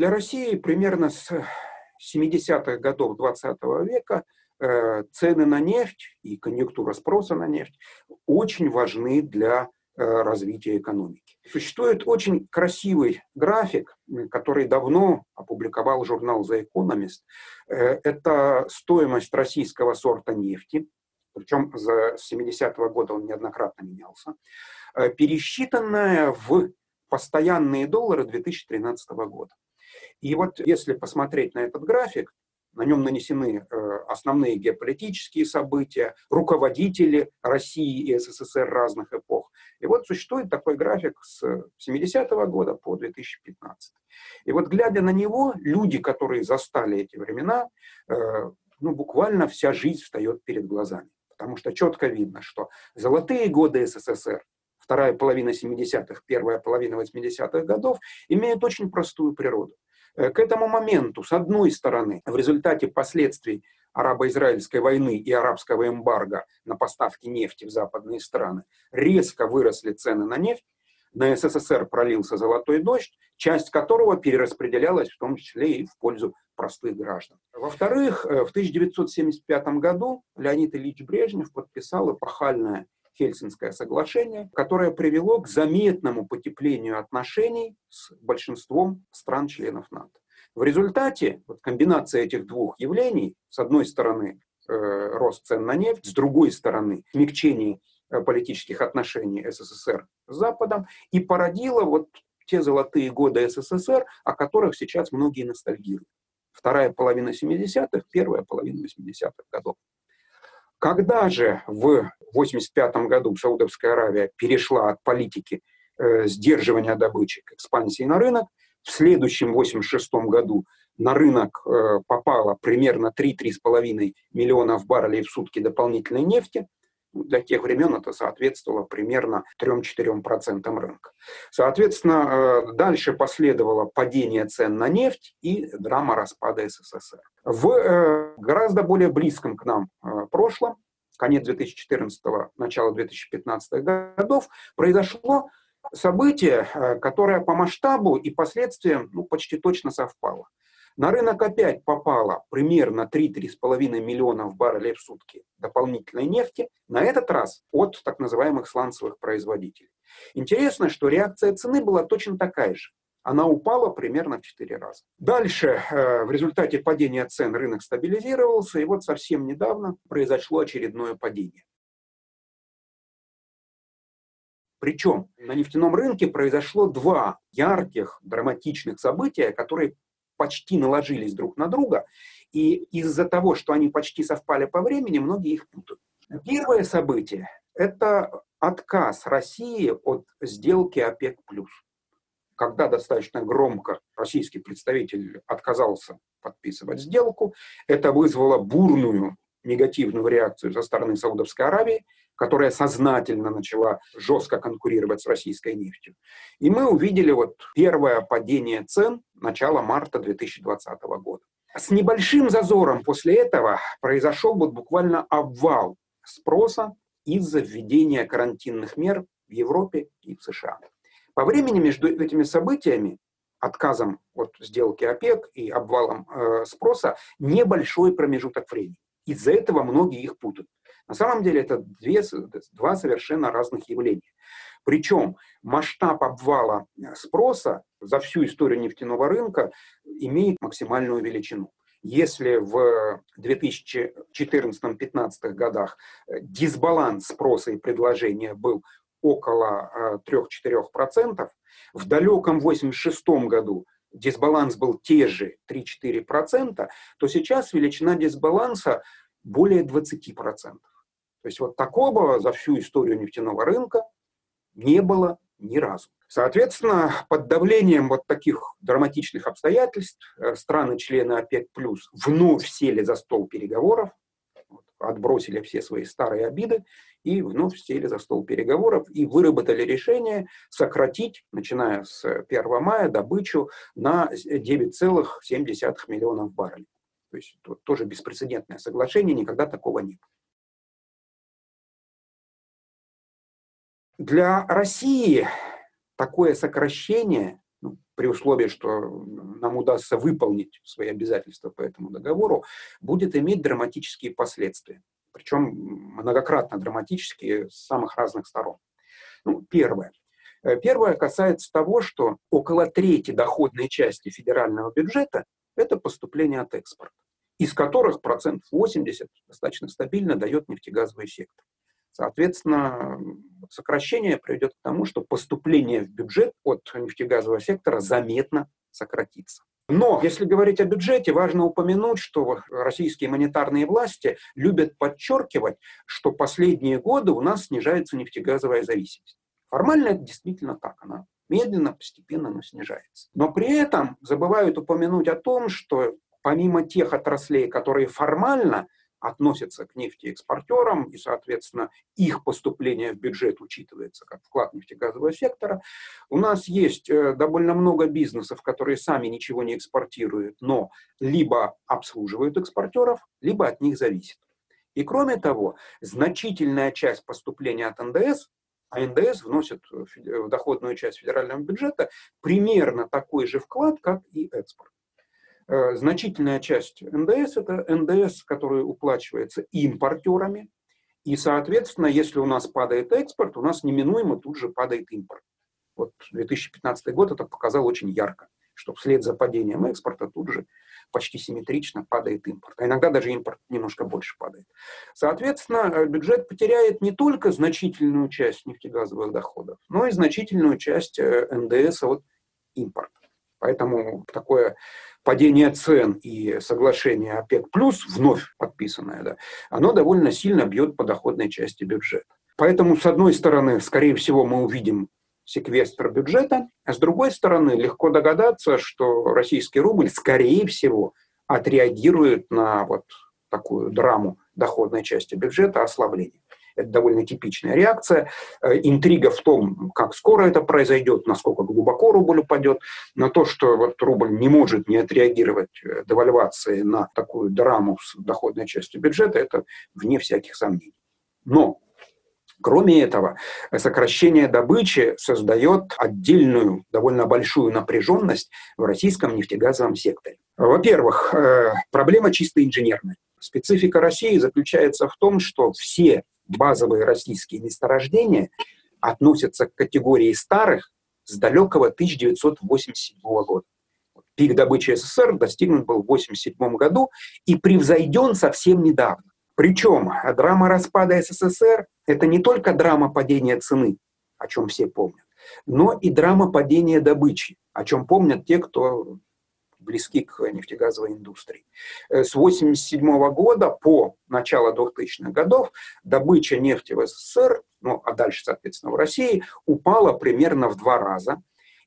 Для России примерно с 70-х годов 20 века э, цены на нефть и конъюнктура спроса на нефть очень важны для э, развития экономики. Существует очень красивый график, который давно опубликовал журнал The Economist. Э, это стоимость российского сорта нефти, причем с 70-го года он неоднократно менялся, пересчитанная в постоянные доллары 2013 года. И вот если посмотреть на этот график, на нем нанесены э, основные геополитические события, руководители России и СССР разных эпох. И вот существует такой график с 70-го года по 2015. И вот глядя на него, люди, которые застали эти времена, э, ну, буквально вся жизнь встает перед глазами. Потому что четко видно, что золотые годы СССР, вторая половина 70-х, первая половина 80-х годов, имеют очень простую природу. Э, к этому моменту, с одной стороны, в результате последствий арабо-израильской войны и арабского эмбарго на поставки нефти в западные страны, резко выросли цены на нефть, на СССР пролился золотой дождь, часть которого перераспределялась в том числе и в пользу простых граждан. Во-вторых, э, в 1975 году Леонид Ильич Брежнев подписал эпохальное Хельсинское соглашение, которое привело к заметному потеплению отношений с большинством стран-членов НАТО. В результате вот, комбинация этих двух явлений, с одной стороны э, рост цен на нефть, с другой стороны смягчение э, политических отношений СССР с Западом, и породила вот те золотые годы СССР, о которых сейчас многие ностальгируют. Вторая половина 70-х, первая половина 80-х годов. Когда же в 1985 году Саудовская Аравия перешла от политики э, сдерживания добычи к экспансии на рынок, в следующем 1986 году на рынок э, попало примерно 3-3,5 миллионов баррелей в сутки дополнительной нефти – для тех времен это соответствовало примерно 3-4% рынка. Соответственно, э, дальше последовало падение цен на нефть и драма распада СССР. В э, гораздо более близком к нам э, прошлом, конец 2014 начало 2015 годов, произошло событие, которое по масштабу и последствиям ну, почти точно совпало. На рынок опять попало примерно 3-3,5 миллионов баррелей в сутки дополнительной нефти, на этот раз от так называемых сланцевых производителей. Интересно, что реакция цены была точно такая же. Она упала примерно в 4 раза. Дальше, э, в результате падения цен, рынок стабилизировался, и вот совсем недавно произошло очередное падение. Причем на нефтяном рынке произошло два ярких, драматичных события, которые почти наложились друг на друга, и из-за того, что они почти совпали по времени, многие их путают. Первое событие – это отказ России от сделки ОПЕК+. Когда достаточно громко российский представитель отказался подписывать сделку, это вызвало бурную негативную реакцию со стороны Саудовской Аравии, которая сознательно начала жестко конкурировать с российской нефтью. И мы увидели вот первое падение цен начала марта 2020 года. С небольшим зазором после этого произошел вот буквально обвал спроса из-за введения карантинных мер в Европе и в США. По времени между этими событиями, отказом от сделки ОПЕК и обвалом э, спроса, небольшой промежуток времени. Из-за этого многие их путают. На самом деле это две, два совершенно разных явления. Причем масштаб обвала э, спроса за всю историю нефтяного рынка имеет максимальную величину. Если в 2014-2015 годах э, дисбаланс спроса и предложения был около 3-4%, э, в далеком 1986 году дисбаланс был те же 3-4%, то сейчас величина дисбаланса более 20%. То есть вот такого за всю историю нефтяного рынка не было ни разу. Соответственно, под давлением вот таких драматичных обстоятельств э, страны-члены ОПЕК+, вновь сели за стол переговоров, отбросили все свои старые обиды и вновь сели за стол переговоров и выработали решение сократить, начиная с 1 мая, добычу на 9,7 миллионов баррелей. То есть тоже беспрецедентное соглашение, никогда такого не было. Для России такое сокращение ну, при условии, что нам удастся выполнить свои обязательства по этому договору, будет иметь драматические последствия. Причем многократно драматические с самых разных сторон. Ну, первое. Э, первое касается того, что около трети доходной части федерального бюджета – это поступление от экспорта, из которых процент 80 достаточно стабильно дает нефтегазовый сектор. Соответственно, сокращение приведет к тому, что поступление в бюджет от нефтегазового сектора заметно сократится. Но если говорить о бюджете, важно упомянуть, что российские монетарные власти любят подчеркивать, что последние годы у нас снижается нефтегазовая зависимость. Формально это действительно так, она медленно, постепенно, но снижается. Но при этом забывают упомянуть о том, что помимо тех отраслей, которые формально относятся к нефтеэкспортерам, и, соответственно, их поступление в бюджет учитывается как вклад нефтегазового сектора. У нас есть э, довольно много бизнесов, которые сами ничего не экспортируют, но либо обслуживают экспортеров, либо от них зависят. И кроме того, значительная часть поступления от НДС, а НДС вносит в доходную часть федерального бюджета примерно такой же вклад, как и экспорт. Э, значительная часть НДС – это НДС, который уплачивается импортерами. И, соответственно, если у нас падает экспорт, у нас неминуемо тут же падает импорт. Вот 2015 год это показал очень ярко, что вслед за падением экспорта тут же почти симметрично падает импорт. А иногда даже импорт немножко больше падает. Соответственно, э, бюджет потеряет не только значительную часть нефтегазовых доходов, но и значительную часть э, НДС от импорта. Поэтому такое падение цен и соглашение ОПЕК+, плюс вновь подписанное, да, оно довольно сильно бьет по доходной части бюджета. Поэтому, с одной стороны, скорее всего, мы увидим секвестр бюджета, а с другой стороны, легко догадаться, что российский рубль, скорее всего, отреагирует на вот такую драму доходной части бюджета ослабления. Это довольно типичная реакция. Э, интрига в том, как скоро это произойдет, насколько глубоко рубль упадет. Но то, что вот рубль не может не отреагировать э, девальвацией на такую драму с доходной частью бюджета, это вне всяких сомнений. Но Кроме этого, сокращение добычи создает отдельную, довольно большую напряженность в российском нефтегазовом секторе. Во-первых, э, проблема чисто инженерная. Специфика России заключается в том, что все базовые российские месторождения относятся к категории старых с далекого 1987 года. Пик добычи СССР достигнут был в 1987 году и превзойден совсем недавно. Причем драма распада СССР – это не только драма падения цены, о чем все помнят, но и драма падения добычи, о чем помнят те, кто близки к нефтегазовой индустрии. Э, с 1987 года по начало 2000-х годов добыча нефти в СССР, ну а дальше, соответственно, в России, упала примерно в два раза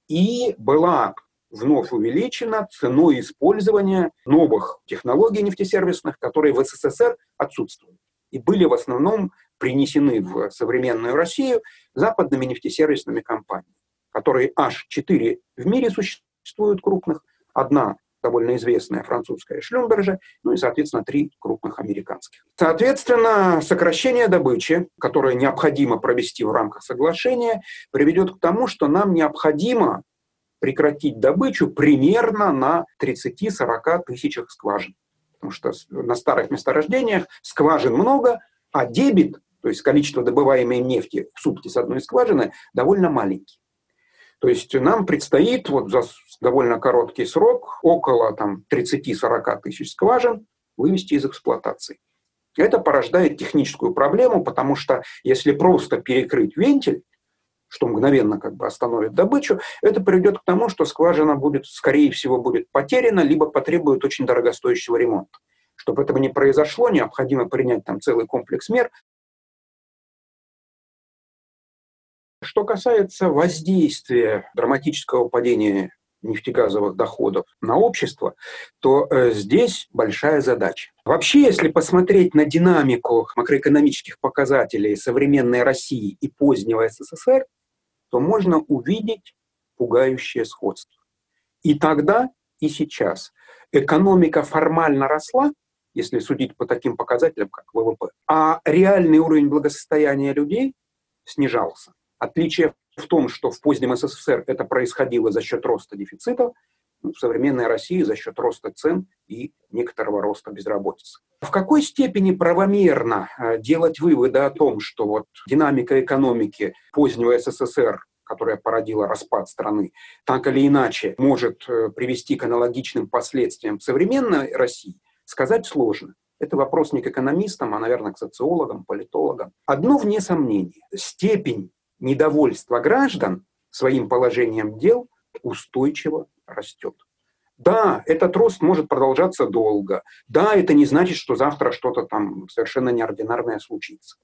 и была вновь увеличена ценой использования новых технологий нефтесервисных, которые в СССР отсутствуют и были в основном принесены в современную Россию западными нефтесервисными компаниями, которые аж четыре в мире существуют крупных, Одна довольно известная французская Шлюмберже, ну и, соответственно, три крупных американских. Соответственно, сокращение добычи, которое необходимо провести в рамках соглашения, приведет к тому, что нам необходимо прекратить добычу примерно на 30-40 тысячах скважин. Потому что на старых месторождениях скважин много, а дебит, то есть количество добываемой нефти в сутки с одной скважины, довольно маленький. То есть нам предстоит вот за довольно короткий срок около там, 30-40 тысяч скважин вывести из эксплуатации. Это порождает техническую проблему, потому что если просто перекрыть вентиль, что мгновенно как бы остановит добычу, это приведет к тому, что скважина будет, скорее всего, будет потеряна, либо потребует очень дорогостоящего ремонта. Чтобы этого не произошло, необходимо принять там целый комплекс мер, Что касается воздействия драматического падения нефтегазовых доходов на общество, то э, здесь большая задача. Вообще, если посмотреть на динамику макроэкономических показателей современной России и позднего СССР, то можно увидеть пугающее сходство. И тогда, и сейчас. Экономика формально росла, если судить по таким показателям, как ВВП, а реальный уровень благосостояния людей снижался. Отличие в том, что в позднем СССР это происходило за счет роста дефицита, ну, в современной России за счет роста цен и некоторого роста безработицы. В какой степени правомерно э, делать выводы о том, что вот динамика экономики позднего СССР которая породила распад страны, так или иначе может э, привести к аналогичным последствиям современной России, сказать сложно. Это вопрос не к экономистам, а, наверное, к социологам, политологам. Одно вне сомнения. Степень недовольства граждан своим положением дел устойчиво растет. Да, этот рост может продолжаться долго. Да, это не значит, что завтра что-то там совершенно неординарное случится.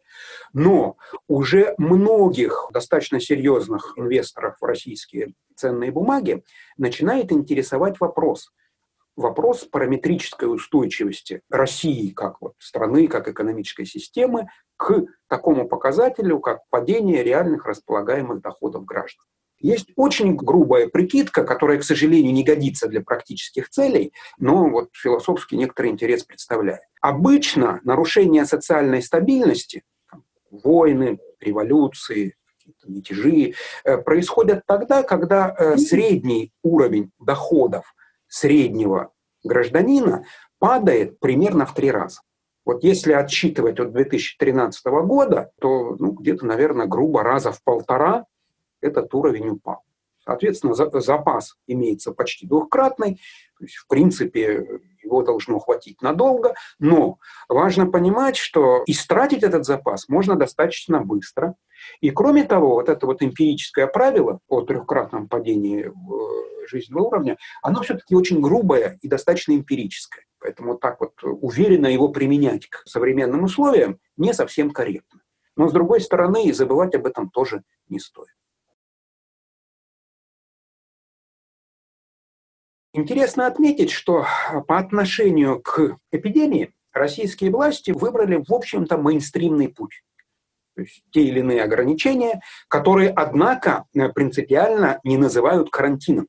Но уже многих достаточно серьезных инвесторов в российские ценные бумаги начинает интересовать вопрос. Вопрос параметрической устойчивости России как вот страны, как экономической системы к такому показателю, как падение реальных располагаемых доходов граждан. Есть очень грубая прикидка, которая, к сожалению, не годится для практических целей, но вот философский некоторый интерес представляет. Обычно нарушение социальной стабильности, войны, революции, мятежи, э, происходят тогда, когда э, средний уровень доходов среднего гражданина падает примерно в три раза. Вот если отсчитывать от 2013 года, то ну, где-то, наверное, грубо раза в полтора этот уровень упал. Соответственно, запас имеется почти двухкратный, то есть, в принципе, его должно хватить надолго, но важно понимать, что истратить этот запас можно достаточно быстро. И кроме того, вот это вот эмпирическое правило о трехкратном падении э, жизненного уровня, оно все-таки очень грубое и достаточно эмпирическое. Поэтому так вот уверенно его применять к современным условиям не совсем корректно. Но, с другой стороны, и забывать об этом тоже не стоит. Интересно отметить, что по отношению к эпидемии российские власти выбрали, в общем-то, мейнстримный путь. То есть те или иные ограничения, которые, однако, принципиально не называют карантином.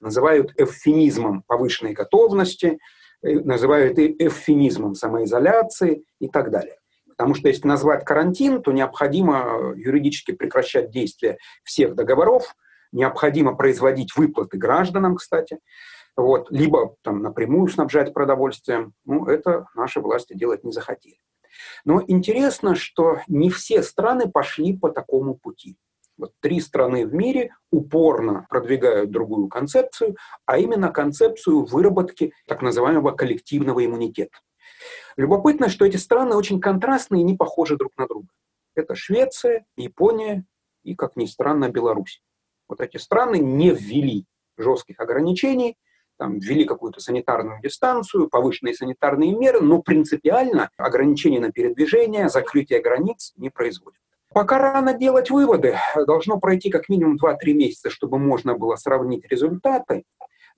Называют эвфемизмом повышенной готовности, э, называют эвфемизмом самоизоляции и так далее. Потому что если назвать карантин, то необходимо юридически прекращать действие всех договоров, необходимо производить выплаты гражданам, кстати, вот, либо там напрямую снабжать продовольствием, ну, это наши власти делать не захотели. Но интересно, что не все страны пошли по такому пути. Вот три страны в мире упорно продвигают другую концепцию, а именно концепцию выработки так называемого коллективного иммунитета. Любопытно, что эти страны очень контрастные и не похожи друг на друга. Это Швеция, Япония и, как ни странно, Беларусь. Вот эти страны не ввели жестких ограничений, там, ввели какую-то санитарную дистанцию, повышенные санитарные меры, но принципиально ограничения на передвижение, закрытие границ не производят. Пока рано делать выводы, должно пройти как минимум 2-3 месяца, чтобы можно было сравнить результаты.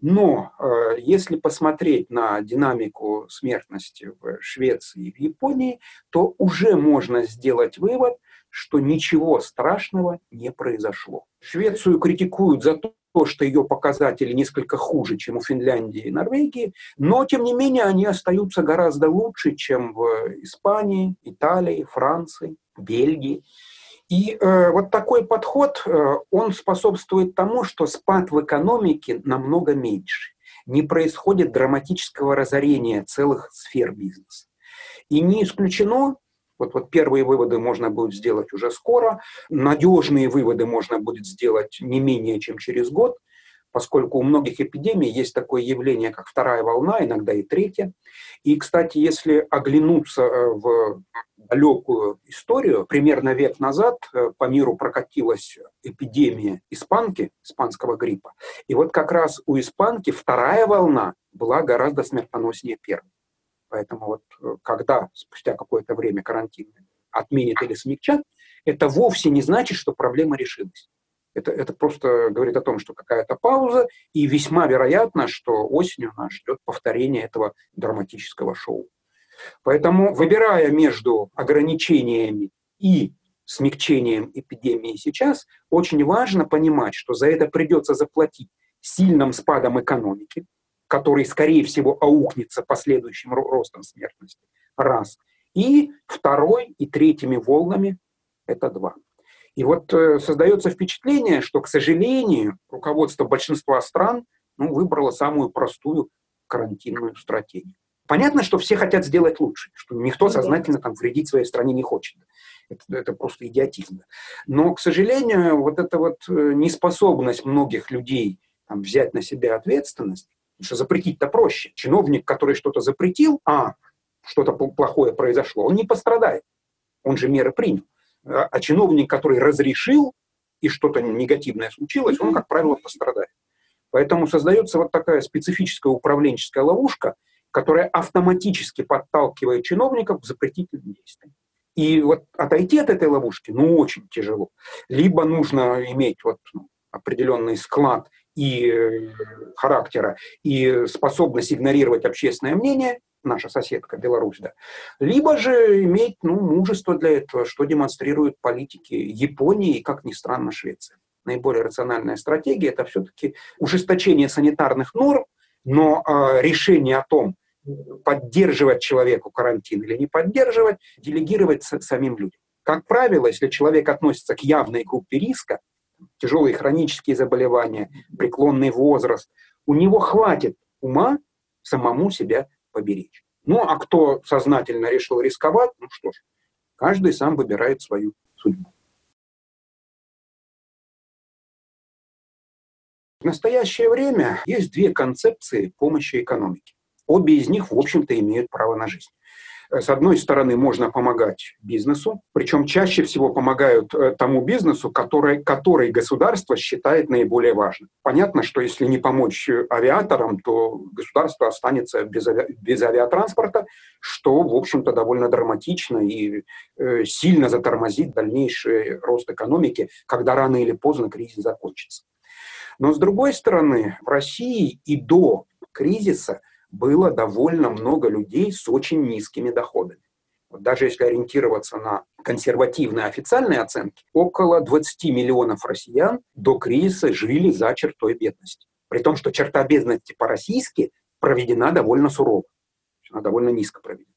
Но э, если посмотреть на динамику смертности в Швеции и в Японии, то уже можно сделать вывод, что ничего страшного не произошло. Швецию критикуют за то, что ее показатели несколько хуже, чем у Финляндии и Норвегии, но, тем не менее, они остаются гораздо лучше, чем в Испании, Италии, Франции, Бельгии. И э, вот такой подход, э, он способствует тому, что спад в экономике намного меньше. Не происходит драматического разорения целых сфер бизнеса. И не исключено, вот, вот первые выводы можно будет сделать уже скоро. Надежные выводы можно будет сделать не менее чем через год, поскольку у многих эпидемий есть такое явление, как вторая волна, иногда и третья. И, кстати, если оглянуться э, в далекую историю, примерно век назад э, по миру прокатилась эпидемия испанки, испанского гриппа. И вот как раз у испанки вторая волна была гораздо смертоноснее первой. Поэтому вот э, когда спустя какое-то время карантин отменят или смягчат, это вовсе не значит, что проблема решилась. Это, это просто говорит о том, что какая-то пауза, и весьма вероятно, что осенью нас ждет повторение этого драматического шоу. Поэтому, выбирая между ограничениями и смягчением эпидемии сейчас, очень важно понимать, что за это придется заплатить сильным спадом экономики, который, скорее всего, аукнется последующим ростом смертности. Раз. И второй и третьими волнами – это два. И вот э, создается впечатление, что, к сожалению, руководство большинства стран ну, выбрало самую простую карантинную стратегию. Понятно, что все хотят сделать лучше, что никто сознательно там вредить своей стране не хочет. Это, это просто идиотизм. Но, к сожалению, вот эта вот э, неспособность многих людей там, взять на себя ответственность, что запретить-то проще. Чиновник, который что-то запретил, а что-то плохое произошло, он не пострадает. Он же меры принял. А, а чиновник, который разрешил, и что-то негативное случилось, он, как правило, пострадает. Поэтому создается вот такая специфическая управленческая ловушка, которая автоматически подталкивает чиновников к запретительным действиям. И вот отойти от этой ловушки, ну, очень тяжело. Либо нужно иметь вот ну, определенный склад и э, характера, и способность игнорировать общественное мнение, наша соседка Беларусь, да, либо же иметь ну, мужество для этого, что демонстрируют политики Японии и, как ни странно, Швеции. Наиболее рациональная стратегия – это все-таки ужесточение санитарных норм, но э, решение о том, поддерживать человеку карантин или не поддерживать, делегировать самим людям. Как правило, если человек относится к явной группе риска, тяжелые хронические заболевания, преклонный возраст, у него хватит ума самому себя поберечь. Ну, а кто сознательно решил рисковать, ну что ж, каждый сам выбирает свою судьбу. В настоящее время есть две концепции помощи экономике. Обе из них, в общем-то, имеют право на жизнь. С одной стороны, можно помогать бизнесу, причем чаще всего помогают э, тому бизнесу, который, который государство считает наиболее важным. Понятно, что если не помочь э, авиаторам, то государство останется без, ави, без авиатранспорта, что, в общем-то, довольно драматично и э, сильно затормозит дальнейший рост экономики, когда рано или поздно кризис закончится. Но, с другой стороны, в России и до кризиса – было довольно много людей с очень низкими доходами. Вот даже если ориентироваться на консервативные официальные оценки, около 20 миллионов россиян до кризиса жили за чертой бедности. При том, что черта бедности по-российски проведена довольно сурово. Она довольно низко проведена.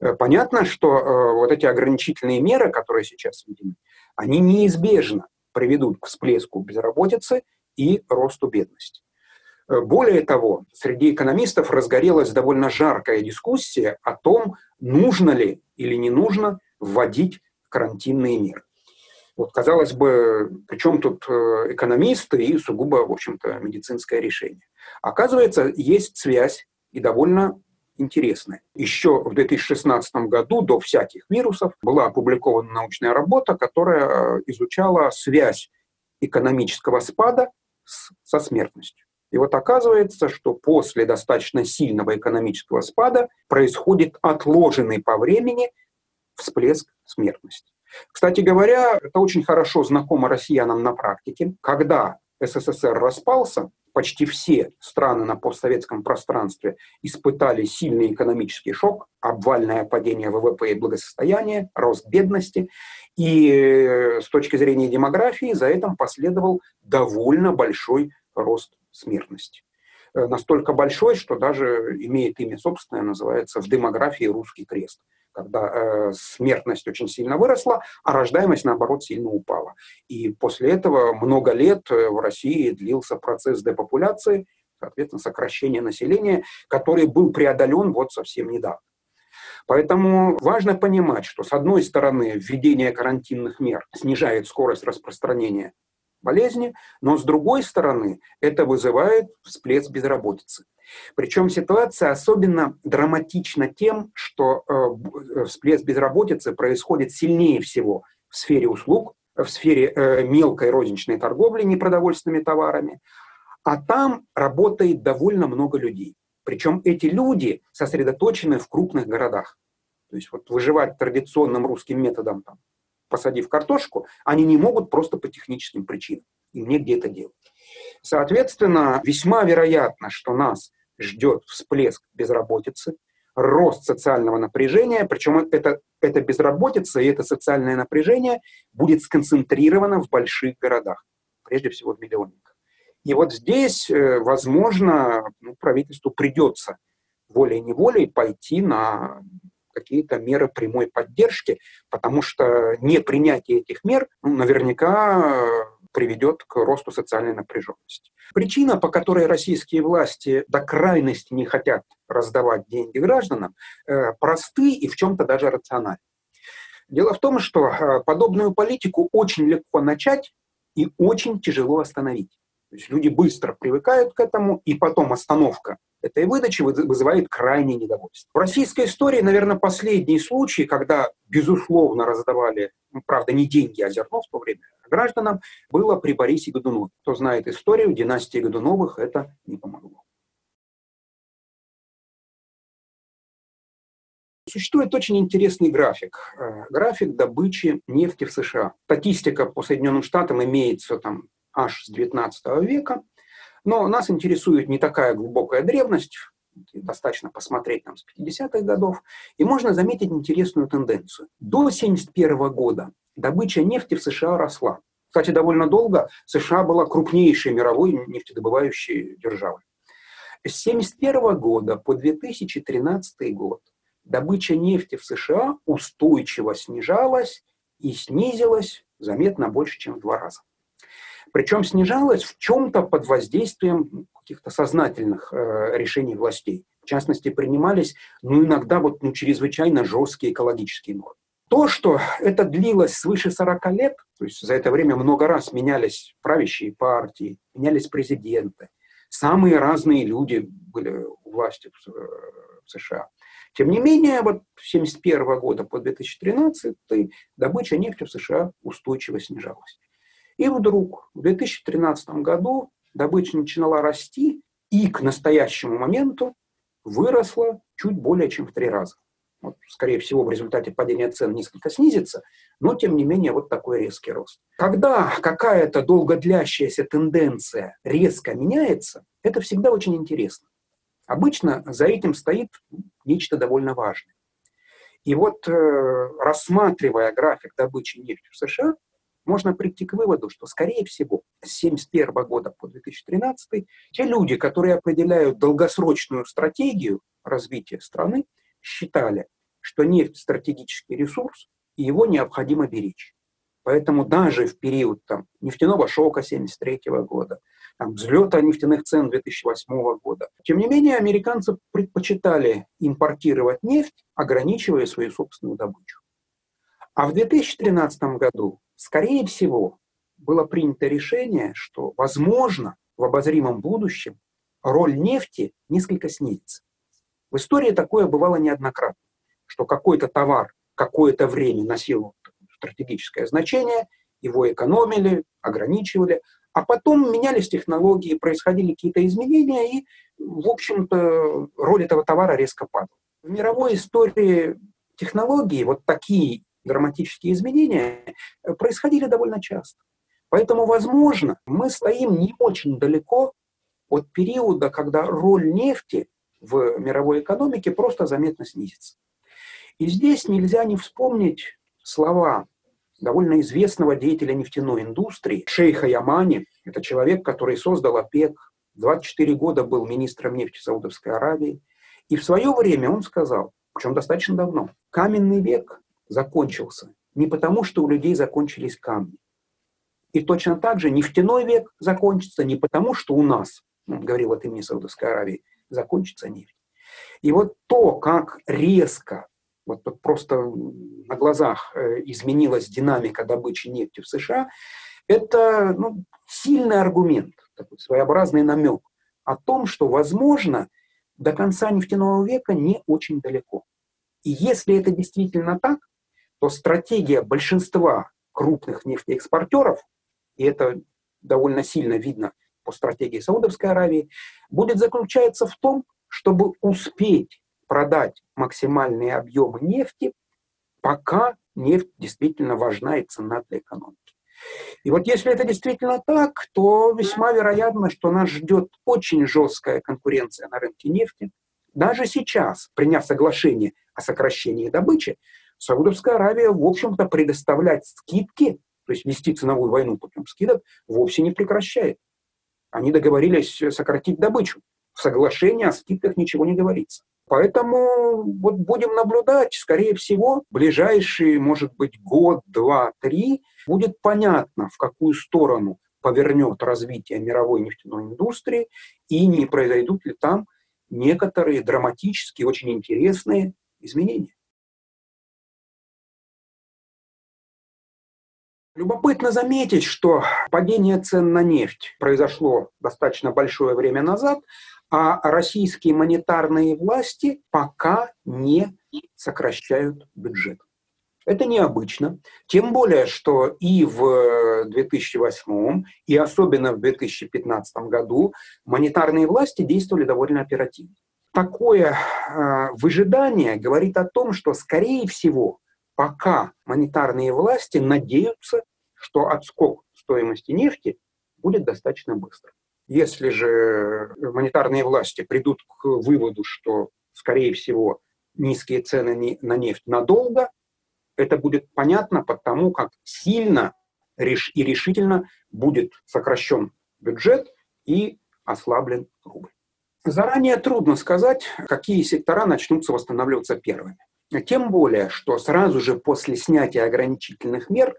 Э, понятно, что э, вот эти ограничительные меры, которые сейчас введены, они неизбежно приведут к всплеску безработицы и росту бедности. Более того, среди экономистов разгорелась довольно жаркая дискуссия о том, нужно ли или не нужно вводить карантинные меры. Вот, казалось бы, причем тут э, экономисты и сугубо, в общем-то, медицинское решение. Оказывается, есть связь и довольно интересная. Еще в 2016 году, до всяких вирусов, была опубликована научная работа, которая э, изучала связь экономического спада с, со смертностью. И вот оказывается, что после достаточно сильного экономического спада происходит отложенный по времени всплеск смертности. Кстати говоря, это очень хорошо знакомо россиянам на практике. Когда СССР распался, почти все страны на постсоветском пространстве испытали сильный экономический шок, обвальное падение ВВП и благосостояния, рост бедности. И э, с точки зрения демографии за этим последовал довольно большой рост смертности. Э, настолько большой, что даже имеет имя собственное, называется в демографии русский крест когда э, смертность очень сильно выросла, а рождаемость, наоборот, сильно упала. И после этого много лет э, в России длился процесс депопуляции, соответственно, сокращения населения, который был преодолен вот совсем недавно. Поэтому важно понимать, что с одной стороны введение карантинных мер снижает скорость распространения болезни, но с другой стороны это вызывает всплеск безработицы. Причем ситуация особенно драматична тем, что э, всплеск безработицы происходит сильнее всего в сфере услуг, в сфере э, мелкой розничной торговли непродовольственными товарами, а там работает довольно много людей. Причем эти люди сосредоточены в крупных городах. То есть вот выживать традиционным русским методом там, посадив картошку, они не могут просто по техническим причинам. Им негде это делать. Соответственно, весьма вероятно, что нас ждет всплеск безработицы, рост социального напряжения, причем это, это безработица и это социальное напряжение будет сконцентрировано в больших городах, прежде всего в миллионниках. И вот здесь, э, возможно, ну, правительству придется волей-неволей пойти на какие-то меры прямой поддержки, потому что не принятие этих мер ну, наверняка приведет к росту социальной напряженности. Причина, по которой российские власти до крайности не хотят раздавать деньги гражданам, э, просты и в чем-то даже рациональны. Дело в том, что э, подобную политику очень легко начать и очень тяжело остановить. То есть люди быстро привыкают к этому, и потом остановка этой выдачи вызывает крайнее недовольство. В российской истории, наверное, последний случай, когда, безусловно, раздавали, ну, правда, не деньги, а зерно в то время гражданам, было при Борисе Годунове. Кто знает историю, династии Годуновых это не помогло. Существует очень интересный график. Э, график добычи нефти в США. Статистика по Соединенным Штатам имеется там аж с 19 века, но нас интересует не такая глубокая древность, достаточно посмотреть там с 50-х годов, и можно заметить интересную тенденцию. До 1971 года добыча нефти в США росла. Кстати, довольно долго США была крупнейшей мировой нефтедобывающей державой. С 1971 года по 2013 год добыча нефти в США устойчиво снижалась и снизилась заметно больше, чем в два раза. Причем снижалась в чем-то под воздействием каких-то сознательных э, решений властей. В частности, принимались ну, иногда вот, ну, чрезвычайно жесткие экологические нормы. То, что это длилось свыше 40 лет, то есть за это время много раз менялись правящие партии, менялись президенты, самые разные люди были у власти в э, США. Тем не менее, вот с 1971 года по 2013 добыча нефти в США устойчиво снижалась. И вдруг в 2013 году добыча начинала расти и к настоящему моменту выросла чуть более чем в три раза. Вот, скорее всего, в результате падения цен несколько снизится, но, тем не менее, вот такой резкий рост. Когда какая-то долгодлящаяся тенденция резко меняется, это всегда очень интересно. Обычно за этим стоит нечто довольно важное. И вот э, рассматривая график добычи нефти в США, можно прийти к выводу, что, скорее всего, с 1971 года по 2013 те люди, которые определяют долгосрочную стратегию развития страны, считали, что нефть – стратегический ресурс, и его необходимо беречь. Поэтому даже в период там, нефтяного шока 1973 года, там, взлета нефтяных цен 2008 года, тем не менее американцы предпочитали импортировать нефть, ограничивая свою собственную добычу. А в 2013 году Скорее всего, было принято решение, что, возможно, в обозримом будущем роль нефти несколько снизится. В истории такое бывало неоднократно, что какой-то товар какое-то время носил стратегическое значение, его экономили, ограничивали, а потом менялись технологии, происходили какие-то изменения, и, в общем-то, роль этого товара резко падала. В мировой истории технологии вот такие драматические изменения э, происходили довольно часто. Поэтому, возможно, мы стоим не очень далеко от периода, когда роль нефти в мировой экономике просто заметно снизится. И здесь нельзя не вспомнить слова довольно известного деятеля нефтяной индустрии, шейха Ямани. Это человек, который создал ОПЕК, 24 года был министром нефти Саудовской Аравии. И в свое время он сказал, причем достаточно давно, каменный век закончился не потому, что у людей закончились камни. И точно так же нефтяной век закончится не потому, что у нас, ну, говорил от имени Саудовской Аравии, закончится нефть. И вот то, как резко, вот просто на глазах э, изменилась динамика добычи нефти в США, это ну, сильный аргумент, такой своеобразный намек о том, что, возможно, до конца нефтяного века не очень далеко. И если это действительно так, то стратегия большинства крупных нефтеэкспортеров, и это довольно сильно видно по стратегии Саудовской Аравии, будет заключаться в том, чтобы успеть продать максимальные объемы нефти, пока нефть действительно важна и цена для экономики. И вот если это действительно так, то весьма вероятно, что нас ждет очень жесткая конкуренция на рынке нефти. Даже сейчас, приняв соглашение о сокращении добычи, Саудовская Аравия, в общем-то, предоставлять скидки, то есть вести ценовую войну путем скидок, вовсе не прекращает. Они договорились сократить добычу. В соглашении о скидках ничего не говорится. Поэтому вот будем наблюдать, скорее всего, ближайшие, может быть, год, два, три, будет понятно, в какую сторону повернет развитие мировой нефтяной индустрии и не произойдут ли там некоторые драматические, очень интересные изменения. Любопытно заметить, что падение цен на нефть произошло достаточно большое время назад, а российские монетарные власти пока не сокращают бюджет. Это необычно, тем более, что и в 2008, и особенно в 2015 году монетарные власти действовали довольно оперативно. Такое э, выжидание говорит о том, что, скорее всего, пока монетарные власти надеются, что отскок стоимости нефти будет достаточно быстро. Если же монетарные власти придут к выводу, что, скорее всего, низкие цены на нефть надолго, это будет понятно потому, как сильно и решительно будет сокращен бюджет и ослаблен рубль. Заранее трудно сказать, какие сектора начнутся восстанавливаться первыми. Тем более, что сразу же после снятия ограничительных мер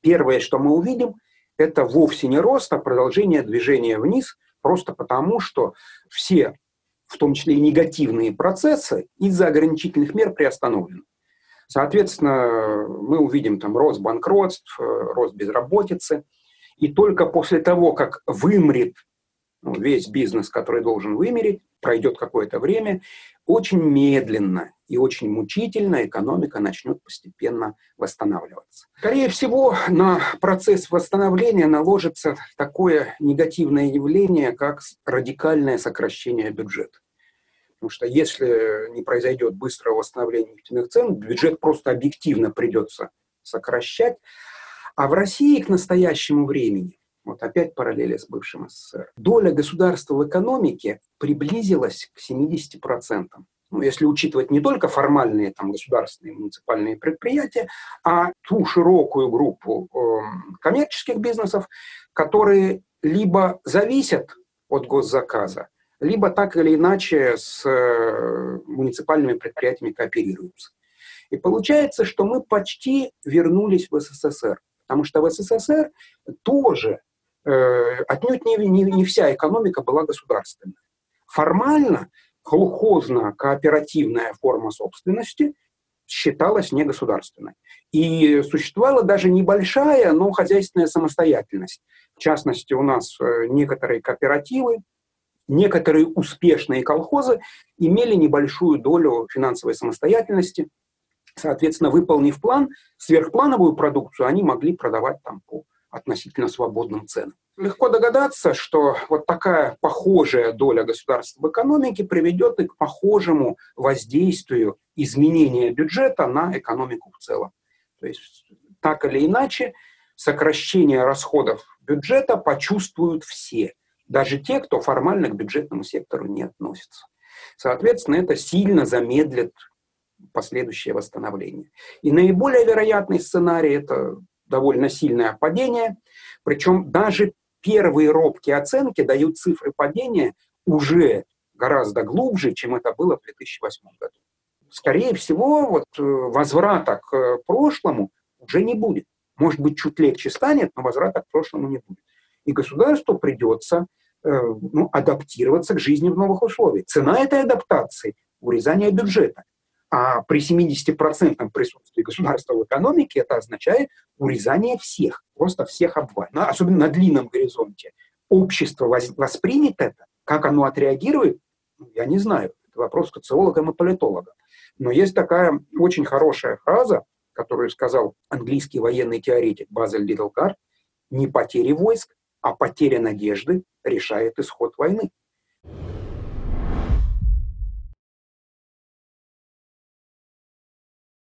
первое, что мы увидим, это вовсе не рост, а продолжение движения вниз, просто потому, что все, в том числе и негативные процессы, из-за ограничительных мер приостановлены. Соответственно, мы увидим там рост банкротств, э, рост безработицы. И только после того, как вымрет ну, весь бизнес, который должен вымереть, пройдет какое-то время, очень медленно и очень мучительно экономика начнет постепенно восстанавливаться. Скорее всего, на процесс восстановления наложится такое негативное явление, как радикальное сокращение бюджета. Потому что если не произойдет быстрого восстановления нефтяных цен, бюджет просто объективно придется сокращать. А в России к настоящему времени, вот опять параллели с бывшим СССР, доля государства в экономике приблизилась к 70%. Ну, если учитывать не только формальные там, государственные муниципальные предприятия, а ту широкую группу э, коммерческих бизнесов, которые либо зависят от госзаказа, либо так или иначе с э, муниципальными предприятиями кооперируются. И получается, что мы почти вернулись в СССР, потому что в СССР тоже отнюдь не, не, не вся экономика была государственной. Формально колхозно-кооперативная форма собственности считалась негосударственной. И существовала даже небольшая, но хозяйственная самостоятельность. В частности, у нас э, некоторые кооперативы, некоторые успешные колхозы имели небольшую долю финансовой самостоятельности. Соответственно, выполнив план, сверхплановую продукцию они могли продавать там по относительно свободным ценам. Легко догадаться, что вот такая похожая доля государства в экономике приведет и к похожему воздействию изменения бюджета на экономику в целом. То есть так или иначе сокращение расходов бюджета почувствуют все даже те, кто формально к бюджетному сектору не относится. Соответственно, это сильно замедлит последующее восстановление. И наиболее вероятный сценарий – это довольно сильное падение, причем даже первые робкие оценки дают цифры падения уже гораздо глубже, чем это было в 2008 году. Скорее всего, вот э, возврата к прошлому уже не будет. Может быть, чуть легче станет, но возврата к прошлому не будет. И государству придется э, ну, адаптироваться к жизни в новых условиях. Цена этой адаптации – урезание бюджета. А при 70% присутствии государства в экономике это означает урезание всех, просто всех обваль. Особенно на длинном горизонте. Общество воспримет это, как оно отреагирует, ну, я не знаю. Это вопрос социологам и политологам. Но есть такая очень хорошая фраза, которую сказал английский военный теоретик Базель Лидлгард, не потери войск, а потеря надежды решает исход войны.